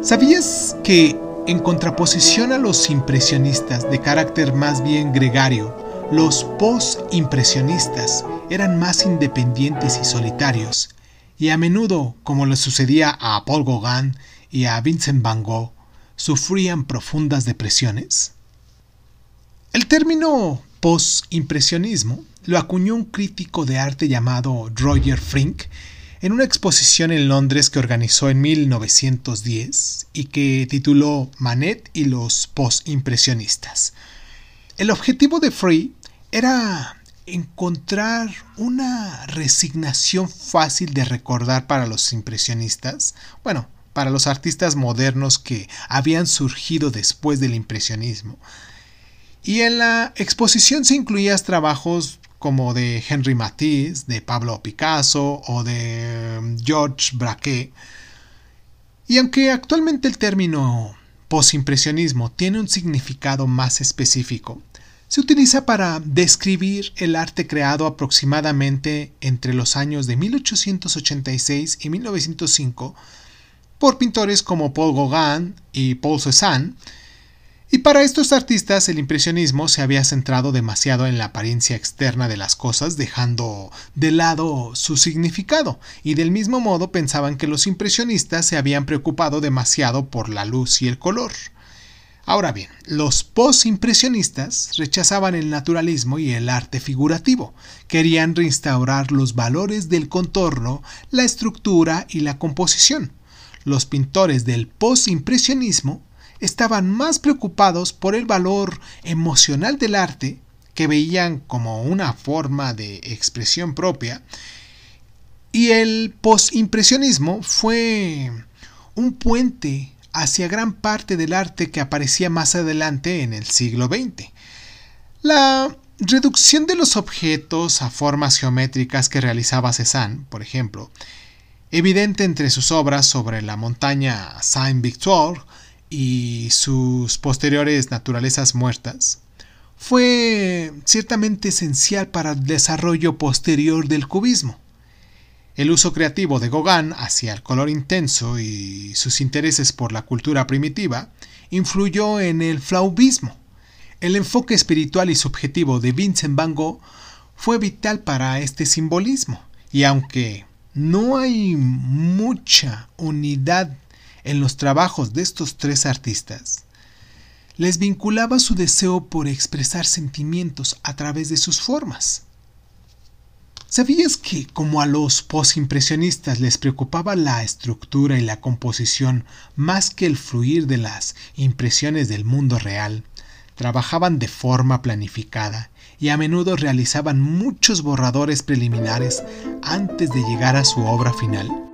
¿Sabías que, en contraposición a los impresionistas de carácter más bien gregario, los post-impresionistas eran más independientes y solitarios, y a menudo, como le sucedía a Paul Gauguin y a Vincent van Gogh, sufrían profundas depresiones? El término post-impresionismo lo acuñó un crítico de arte llamado Roger Frink en una exposición en Londres que organizó en 1910 y que tituló Manet y los postimpresionistas. El objetivo de Free era encontrar una resignación fácil de recordar para los impresionistas, bueno, para los artistas modernos que habían surgido después del impresionismo. Y en la exposición se incluían trabajos como de Henry Matisse, de Pablo Picasso o de mm, Georges Braque. Y aunque actualmente el término posimpresionismo tiene un significado más específico, se utiliza para describir el arte creado aproximadamente entre los años de 1886 y 1905 por pintores como Paul Gauguin y Paul Cézanne, y para estos artistas el impresionismo se había centrado demasiado en la apariencia externa de las cosas, dejando de lado su significado, y del mismo modo pensaban que los impresionistas se habían preocupado demasiado por la luz y el color. Ahora bien, los post-impresionistas rechazaban el naturalismo y el arte figurativo, querían reinstaurar los valores del contorno, la estructura y la composición. Los pintores del post-impresionismo estaban más preocupados por el valor emocional del arte, que veían como una forma de expresión propia, y el posimpresionismo fue un puente hacia gran parte del arte que aparecía más adelante en el siglo XX. La reducción de los objetos a formas geométricas que realizaba Cézanne, por ejemplo, evidente entre sus obras sobre la montaña Saint-Victor y sus posteriores naturalezas muertas, fue ciertamente esencial para el desarrollo posterior del cubismo. El uso creativo de Gauguin hacia el color intenso y sus intereses por la cultura primitiva influyó en el flaubismo. El enfoque espiritual y subjetivo de Vincent van Gogh fue vital para este simbolismo, y aunque no hay mucha unidad en los trabajos de estos tres artistas, les vinculaba su deseo por expresar sentimientos a través de sus formas. ¿Sabías que como a los posimpresionistas les preocupaba la estructura y la composición más que el fluir de las impresiones del mundo real? Trabajaban de forma planificada y a menudo realizaban muchos borradores preliminares antes de llegar a su obra final.